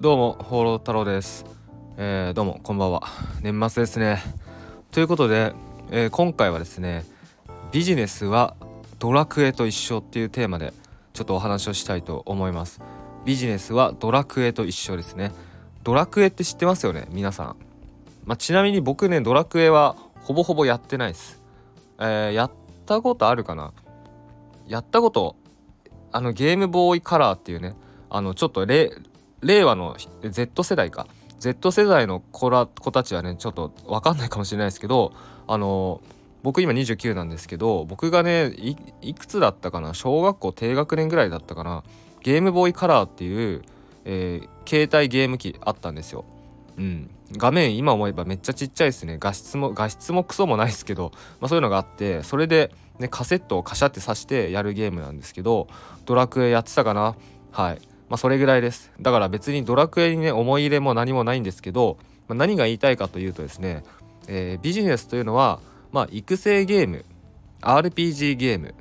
どうも放浪太郎です、えー、どうもこんばんは。年末ですね。ということで、えー今回はですねビジネスはドラクエと一緒っていうテーマでちょっとお話をしたいと思います。ビジネスはドラクエと一緒ですね。ドラクエって知ってますよね皆さん、まあ、ちなみに僕ねドラクエはほぼほぼやってないです、えーやったことあるかな？やったことあのゲームボーイカラーっていうねあのちょっとれ令和の Z 世代か。Z 世代の子ら子たちはねちょっと分かんないかもしれないですけどあの僕今29なんですけど僕がねいくつだったかな？小学校低学年ぐらいだったかな？ゲームボーイカラーっていう、えー携帯ゲーム機あったんですよ。うん、画面今思えばめっちゃちっちゃいですね。画質も画質もクソもないですけど、まあ、そういうのがあってそれで、ね、カセットをカシャって挿してやるゲームなんですけどドラクエやってたかな？はい。まあそれぐらいです。だから別にドラクエにね思い入れも何もないんですけど、まあ、何が言いたいかというとですね、えービジネスというのは、まあ、育成ゲーム RPG ゲーム、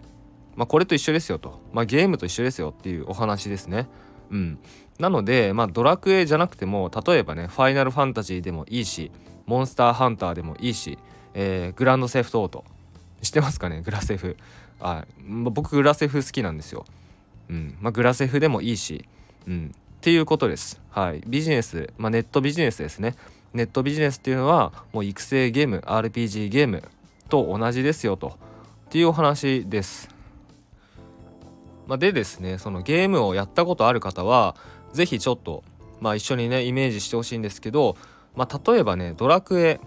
まあ、これと一緒ですよと、まあ、ゲームと一緒ですよっていうお話ですね。うん。なので、まあ、ドラクエじゃなくても例えばねファイナルファンタジーでもいいしモンスターハンターでもいいし、えーグランドセフトオート。知ってますかね？グラセフ。あ僕グラセフ好きなんですよ。うん。まあ、グラセフでもいいし、うん、っていうことです。はい、ビジネス、まあ、ネットビジネスですね。ネットビジネスっていうのはもう育成ゲーム RPG ゲームと同じですよとっていうお話です。まあ、でですねそのゲームをやったことある方は是非ちょっと、まあ、一緒にねイメージしてほしいんですけど、まあ、例えばねドラクエ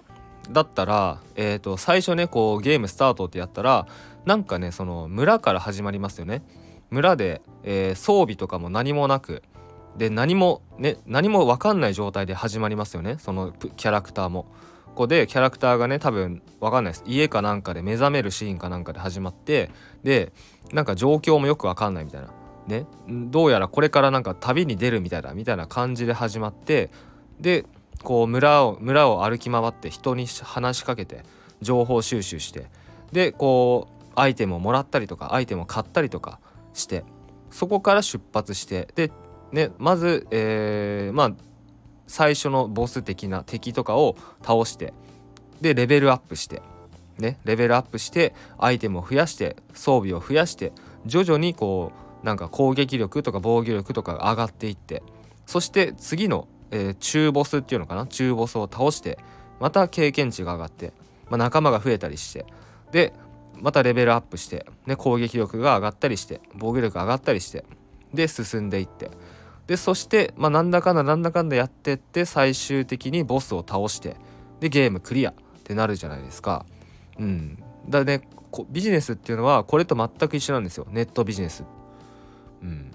だったら、えー、と最初ねこうゲームスタートってやったらなんかねその村から始まりますよね。村で、えー装備とかも何もなくで何もね何も分かんない状態で始まりますよねそのキャラクターも。ここでキャラクターがね多分分かんないです家かなんかで目覚めるシーンかなんかで始まってでなんか状況もよく分かんないみたいな。ね、どうやらこれからなんか旅に出るみたいなみたいな感じで始まってでこう村を村を歩き回って人に話しかけて情報収集してでこうアイテムをもらったりとかアイテムを買ったりとかしてそこから出発してで、ね、まず、えーまあ最初のボス的な敵とかを倒してでレベルアップしてねレベルアップしてアイテムを増やして装備を増やして徐々にこうなんか攻撃力とか防御力とかが上がっていってそして次の、えー中ボスっていうのかな？中ボスを倒してまた経験値が上がって、まあ、仲間が増えたりしてでまたレベルアップして、ね、攻撃力が上がったりして防御力が上がったりしてで進んでいって。でそして、まあ、なんだかんだなんだかんだやってって最終的にボスを倒してでゲームクリアってなるじゃないですか。うん、だねこビジネスっていうのはこれと全く一緒なんですよネットビジネス。うん、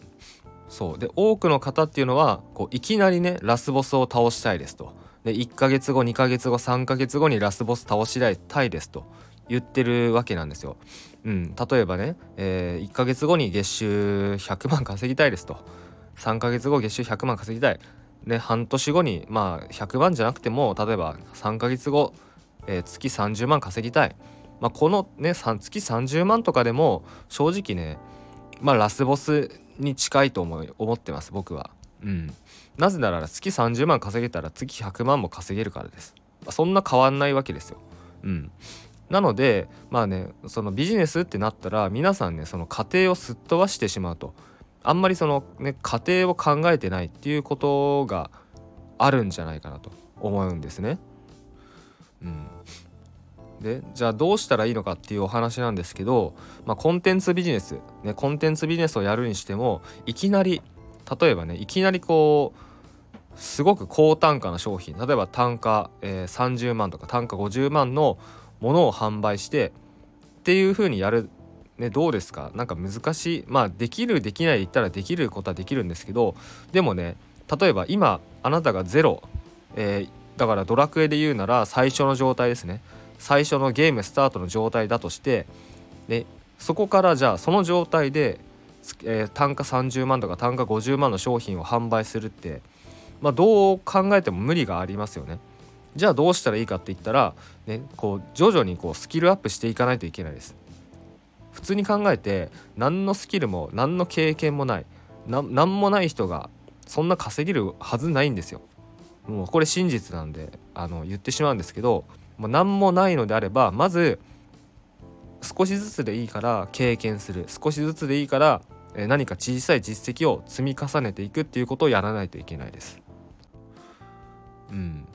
そうで多くの方っていうのはこういきなりねラスボスを倒したいですと。で1ヶ月後2ヶ月後3ヶ月後にラスボス倒したいですと言ってるわけなんですよ。うん、例えばね、えー1ヶ月後に月収100万稼ぎたいですと3ヶ月後月収100万稼ぎたい、ね、半年後にまあ100万じゃなくても例えば3ヶ月後、えー月30万稼ぎたい、まあ、このね月30万とかでも正直ねまあラスボスに近いと思い思ってます僕は。うん、なぜなら月30万稼げたら月100万も稼げるからです。そんな変わんないわけですよ。うん、なのでまあねそのビジネスってなったら皆さんねその家庭をすっ飛ばしてしまうとあんまりそのね家庭を考えてないっていうことがあるんじゃないかなと思うんですね。うん、でじゃあどうしたらいいのかっていうお話なんですけど、まあ、コンテンツビジネス、ね、コンテンツビジネスをやるにしてもいきなり例えばねいきなりこうすごく高単価な商品例えば単価、えー30万とか単価50万のものを販売してっていう風にやる、ね、どうですか？なんか難しいまあできるできないで言ったらできることはできるんですけどでもね例えば今あなたがゼロ、えーだからドラクエで言うなら最初の状態ですね最初のゲームスタートの状態だとしてでそこからじゃあその状態で、えー単価30万とか単価50万の商品を販売するってまあどう考えても無理がありますよね。じゃあどうしたらいいかって言ったら、ね、こう徐々にこうスキルアップしていかないといけないです。普通に考えて何のスキルも何の経験もないな何もない人がそんな稼げるはずないんですよ。もうこれ真実なんであの言ってしまうんですけどもう何もないのであればまず少しずつでいいから経験する少しずつでいいから何か小さい実績を積み重ねていくっていうことをやらないといけないです。うん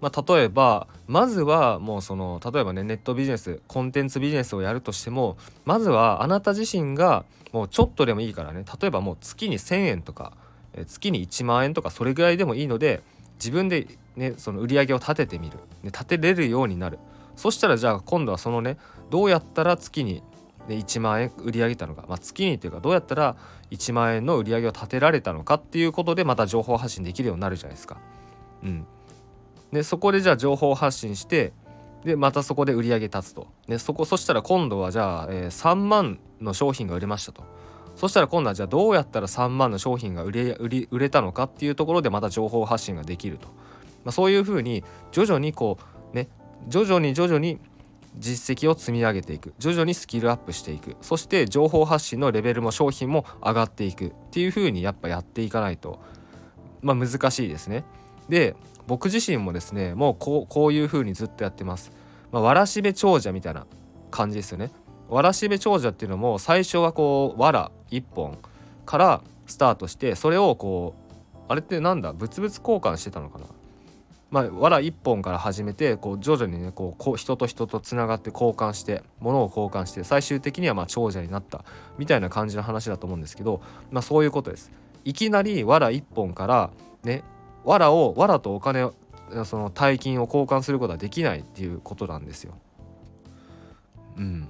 まあ、例えばまずはもうその例えばねネットビジネスコンテンツビジネスをやるとしてもまずはあなた自身がもうちょっとでもいいからね例えばもう月に1,000円とか月に1万円とかそれぐらいでもいいので自分でねその売り上げを立ててみる、ね、立てれるようになる。そしたらじゃあ今度はそのねどうやったら月に、ね、1万円売り上げたのか、まあ、月にというかどうやったら1万円の売り上げを立てられたのかっていうことでまた情報発信できるようになるじゃないですか。うん、でそこでじゃあ情報発信してでまたそこで売り上げ立つと。でそこそしたら今度はじゃあ、えー、3万の商品が売れましたと。そしたら今度はじゃあどうやったら3万の商品が売れ売り売れたのかっていうところでまた情報発信ができると、まあ、そういうふうに徐々にこうね徐々に徐々に実績を積み上げていく。徐々にスキルアップしていく。そして情報発信のレベルも商品も上がっていくっていうふうにやっぱやっていかないとまあ難しいですね。で僕自身もですねもうこうこういう風にずっとやってます。まあ、わらしべ長者みたいな感じですよね。わらしべ長者っていうのも最初はこうわら1本からスタートしてそれをこうあれってなんだ？物々交換してたのかな？まあ、わら1本から始めてこう徐々にねこうこう人と人とつながって交換して物を交換して最終的にはまあ長者になったみたいな感じの話だと思うんですけど、まあ、そういうことです。いきなりわら1本からね藁を藁とお金その大金を交換することはできないっていうことなんですよ。うん、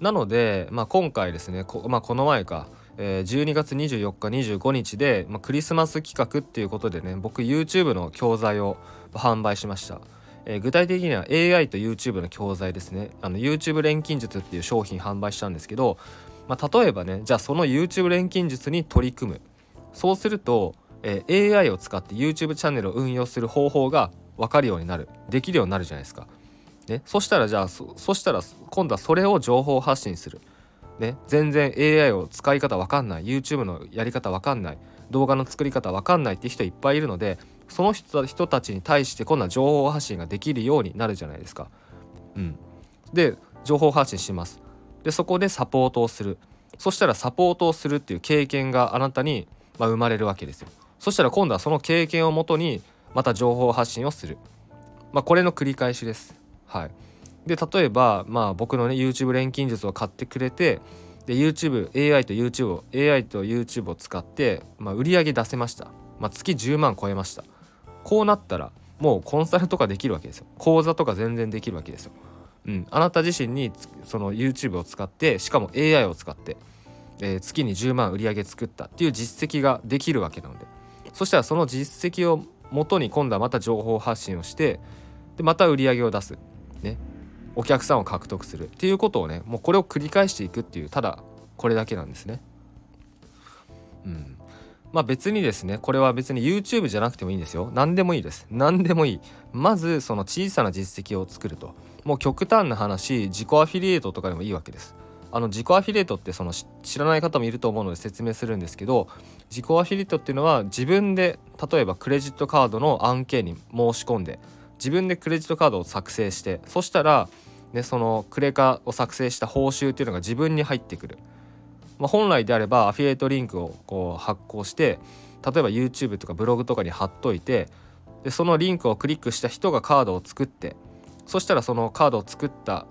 なので、まあ、今回ですねこ,、まあ、この前か、えー、12月24日25日で、まあ、クリスマス企画っていうことでね僕 YouTube の教材を販売しました。えー、具体的には AI と YouTube の教材ですねあの YouTube 錬金術っていう商品販売したんですけど、まあ、例えばねじゃあその YouTube 錬金術に取り組むそうするとえー、AI を使って YouTube チャンネルを運用する方法が分かるようになるできるようになるじゃないですか。ね、そしたらじゃあそしたら今度はそれを情報発信する。ね、全然 AI を使い方わかんない YouTube のやり方わかんない動画の作り方わかんないって人いっぱいいるのでその人人たちに対して今度は情報発信ができるようになるじゃないですか。うん、で情報発信します。でそこでサポートをする。そしたらサポートをするっていう経験があなたに、まあ、生まれるわけですよ。そしたら今度はその経験をもとにまた情報発信をする、まあ、これの繰り返しです。はい、で例えば、まあ、僕のね YouTube 錬金術を買ってくれてで YouTubeAI と YouTube を AI と YouTube を使って、まあ、売り上げ出せました、まあ、月10万超えました。こうなったらもうコンサルとかできるわけですよ。講座とか全然できるわけですよ、うん、あなた自身にその YouTube を使ってしかも AI を使って、えー、月に10万売り上げ作ったっていう実績ができるわけなので。そしたらその実績をもとに今度はまた情報発信をしてでまた売り上げを出す、ね、お客さんを獲得する。っていうことをねもうこれを繰り返していくっていうただこれだけなんですね。うん。まあ別にですねこれは別に YouTube じゃなくてもいいんですよ。何でもいいです。何でもいい。まずその小さな実績を作ると。もう極端な話自己アフィリエイトとかでもいいわけです。あの自己アフィリエイトってその知らない方もいると思うので説明するんですけど自己アフィリエイトっていうのは自分で例えばクレジットカードの案件に申し込んで自分でクレジットカードを作成してそしたら、ね、そのクレカを作成した報酬っていうのが自分に入ってくる、まあ、本来であればアフィリエイトリンクをこう発行して例えば YouTube とかブログとかに貼っといてでそのリンクをクリックした人がカードを作ってそしたらそのカードを作った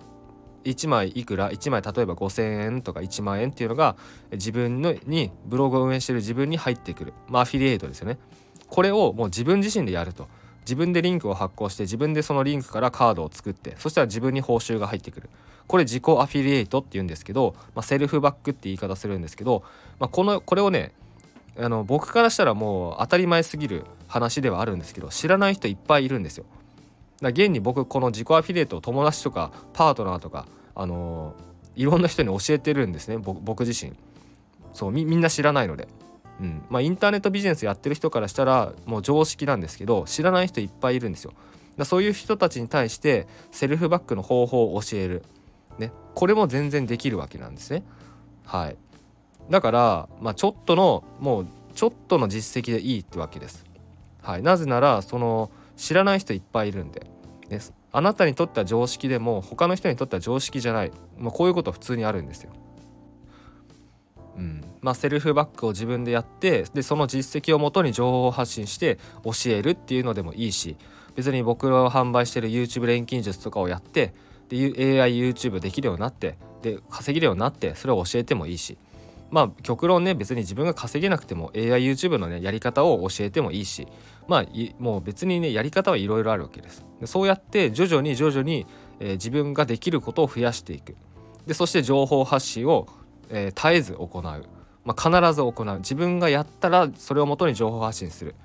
1枚いくら1枚例えば5,000円とか1万円っていうのが自分のにブログを運営してる自分に入ってくるまあアフィリエイトですよね。これをもう自分自身でやると。自分でリンクを発行して自分でそのリンクからカードを作ってそしたら自分に報酬が入ってくる。これ自己アフィリエイトっていうんですけど、まあ、セルフバックって言い方するんですけど、まあ、このこれをねあの僕からしたらもう当たり前すぎる話ではあるんですけど知らない人いっぱいいるんですよ。だ現に僕この自己アフィリエイトを友達とかパートナーとかあのいろんな人に教えてるんですね。僕自身。そうみんな知らないので、うん。まあ、インターネットビジネスやってる人からしたらもう常識なんですけど知らない人いっぱいいるんですよ。だそういう人たちに対してセルフバックの方法を教える、ね、これも全然できるわけなんですね。はい。だから、まあ、ちょっとのもうちょっとの実績でいいってわけです。はい、なぜならその知らない人いっぱいいるんで。であなたにとっては常識でも他の人にとっては常識じゃない、まあ、こういうこと普通にあるんですよ。うん。まあ、セルフバックを自分でやってでその実績をもとに情報発信して教えるっていうのでもいいし別に僕が販売してる YouTube 錬金術とかをやってで AIYouTube できるようになってで稼げるようになってそれを教えてもいいし。まあ極論ね別に自分が稼げなくても AIYouTube のねやり方を教えてもいいしまあもう別にねやり方はいろいろあるわけです。でそうやって徐々に徐々に、えー、自分ができることを増やしていく。でそして情報発信を、えー、絶えず行う、まあ、必ず行う。自分がやったらそれをもとに情報発信する。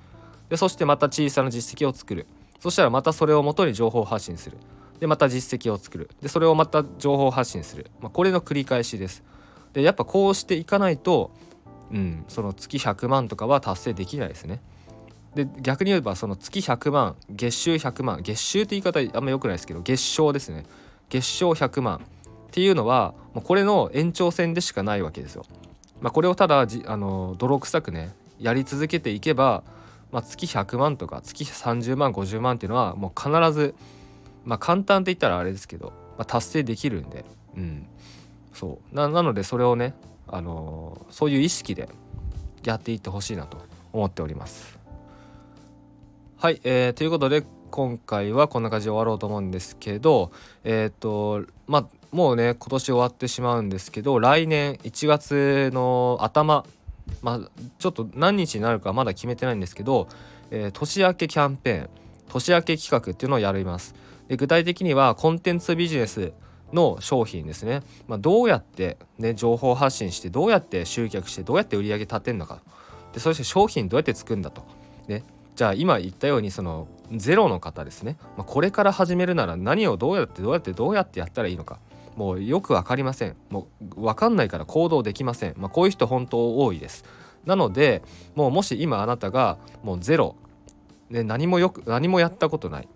でそしてまた小さな実績を作る。そしたらまたそれをもとに情報発信する。でまた実績を作る。でそれをまた情報発信する、まあ、これの繰り返しです。でやっぱこうしていかないと、うん、その月100万とかは達成できないですね。で逆に言えばその月100万月収100万月収って言い方あんま良くないですけど月賞ですね。月賞100万っていうのはもうこれの延長線でしかないわけですよ。まあ、これをただじあの泥臭くねやり続けていけば、まあ、月100万とか月30万50万っていうのはもう必ずまあ簡単って言ったらあれですけど、まあ、達成できるんで、うん、そうなのでそれをね、あの、そういう意識でやっていってほしいなと思っております。はい、えー、ということで今回はこんな感じで終わろうと思うんですけどえっ、ー、とまあもうね今年終わってしまうんですけど来年1月の頭まあちょっと何日になるかまだ決めてないんですけど、えー、年明けキャンペーン年明け企画っていうのをやります。で具体的にはコンテンツビジネスの商品ですね、まあ、どうやって、ね、情報発信してどうやって集客してどうやって売り上げ立てるのか。でそして商品どうやって作るんだと、ね、じゃあ今言ったようにそのゼロの方ですね、まあ、これから始めるなら何をどうやってどうやってどうやってやったらいいのか。もうよく分かりません。もう分かんないから行動できません、まあ、こういう人本当多いです。なのでもうもし今あなたがもうゼロ、ね、何もよく何もやったことない。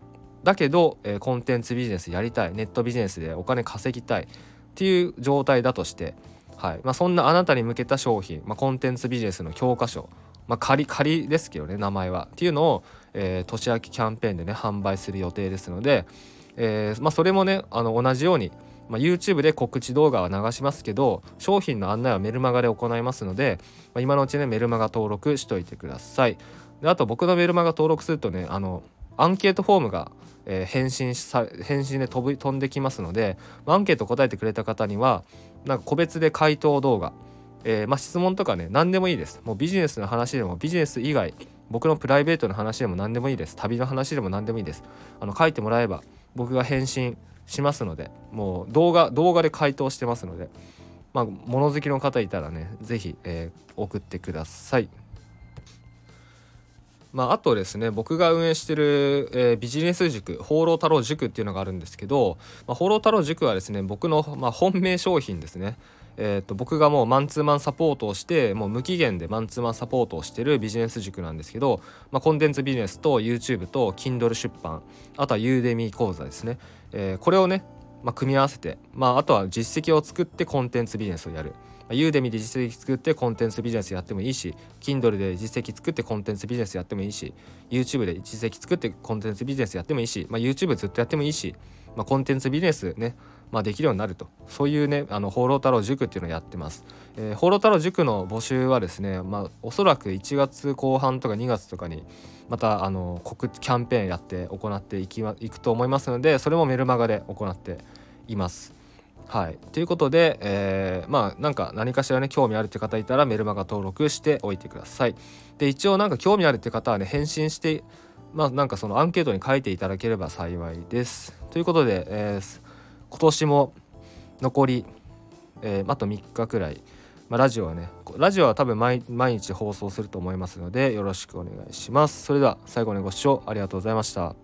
だけど、えー、コンテンツビジネスやりたいネットビジネスでお金稼ぎたいっていう状態だとして、はい。まあ、そんなあなたに向けた商品、まあ、コンテンツビジネスの教科書まあ、仮仮ですけどね名前はっていうのを、えー、年明けキャンペーンでね販売する予定ですので、えーまあ、それもねあの同じように、まあ、YouTube で告知動画は流しますけど商品の案内はメルマガで行いますので、まあ、今のうちねメルマガ登録しといてください。であと僕のメルマガ登録するとねあのアンケートフォームが、えー、返信さ返信で飛ぶ飛んできますので、アンケート答えてくれた方にはなんか個別で回答動画えー、まあ、質問とかね何でもいいです。もうビジネスの話でもビジネス以外僕のプライベートの話でも何でもいいです。旅の話でも何でもいいです。あの書いてもらえば僕が返信しますのでもう動画動画で回答してますのでまあ物好きの方いたらね是非、えー、送ってください。まあ、あとですね僕が運営してる、えー、ビジネス塾放浪太郎塾っていうのがあるんですけど、まあ、放浪太郎塾はですね僕の、まあ、本命商品ですねえーと、僕がもうマンツーマンサポートをしてもう無期限でマンツーマンサポートをしてるビジネス塾なんですけど、まあ、コンテンツビジネスと YouTube と Kindle 出版あとはユーデミ講座ですね、えー、これをね、まあ、組み合わせて、まあ、あとは実績を作ってコンテンツビジネスをやる。ユーデミで実績作ってコンテンツビジネスやってもいいし Kindle で実績作ってコンテンツビジネスやってもいいし YouTube で実績作ってコンテンツビジネスやってもいいし、まあ、YouTube ずっとやってもいいし、まあ、コンテンツビジネスねまあ、できるようになると。そういうねあの放浪太郎塾っていうのをやってます、えー、放浪太郎塾の募集はですねまあおそらく1月後半とか2月とかにまたあの告キャンペーンやって行っていきいくと思いますのでそれもメルマガで行っています。はい、ということで、えー、まあなんか何かしらね興味あるって方いたらメルマガ登録しておいてください。で一応なんか興味あるって方はね返信してまあなんかそのアンケートに書いていただければ幸いです。ということで、えー、今年も残り、えー、あと3日くらい、まあ、ラジオはねラジオは多分毎日放送すると思いますのでよろしくお願いしますそれでは最後にご視聴ありがとうございました